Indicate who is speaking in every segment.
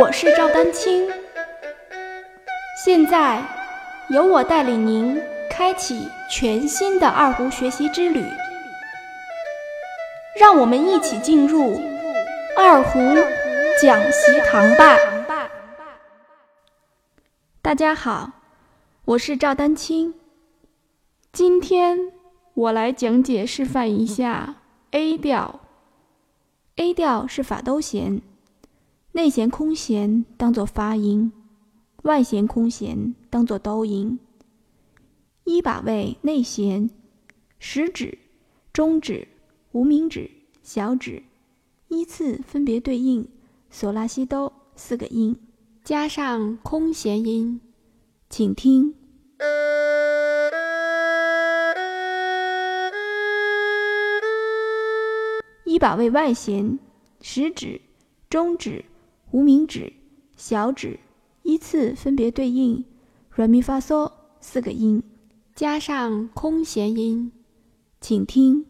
Speaker 1: 我是赵丹青，现在由我带领您开启全新的二胡学习之旅，让我们一起进入二胡讲习堂吧。大家好，我是赵丹青，今天我来讲解示范一下 A 调。A 调是法兜弦。内弦空弦当做发音，外弦空弦当做兜音。一把位内弦，食指、中指、无名指、小指依次分别对应索拉西哆四个音，加上空弦音，请听。一把位外弦，食指、中指。无名指、小指依次分别对应软咪发嗦四个音，加上空弦音，请听。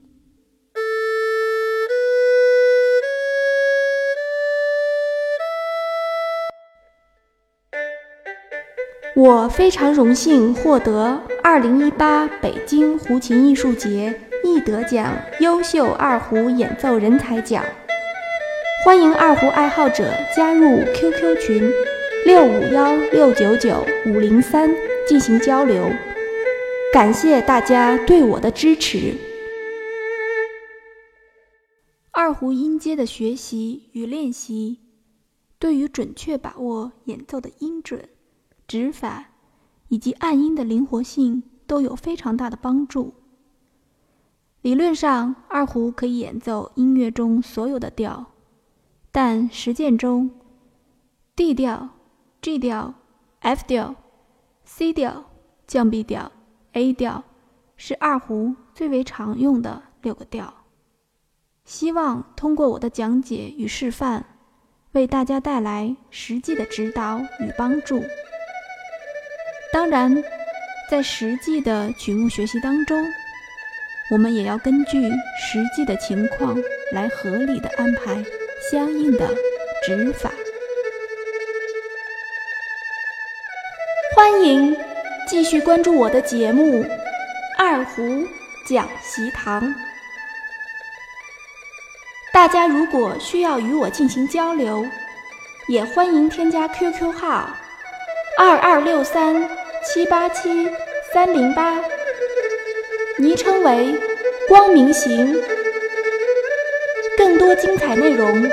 Speaker 1: 我非常荣幸获得二零一八北京胡琴艺术节易得奖优秀二胡演奏人才奖。欢迎二胡爱好者加入 QQ 群六五幺六九九五零三进行交流，感谢大家对我的支持。二胡音阶的学习与练习，对于准确把握演奏的音准、指法以及按音的灵活性都有非常大的帮助。理论上，二胡可以演奏音乐中所有的调。但实践中，D 调、G 调、F 调、C 调、降 B 调、A 调是二胡最为常用的六个调。希望通过我的讲解与示范，为大家带来实际的指导与帮助。当然，在实际的曲目学习当中，我们也要根据实际的情况来合理的安排。相应的指法，欢迎继续关注我的节目《二胡讲习堂》。大家如果需要与我进行交流，也欢迎添加 QQ 号二二六三七八七三零八，昵称为“光明行”。更多精彩内容，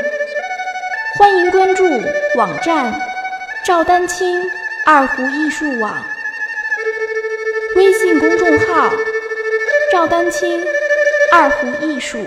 Speaker 1: 欢迎关注网站“赵丹青二胡艺术网”微信公众号“赵丹青二胡艺术”。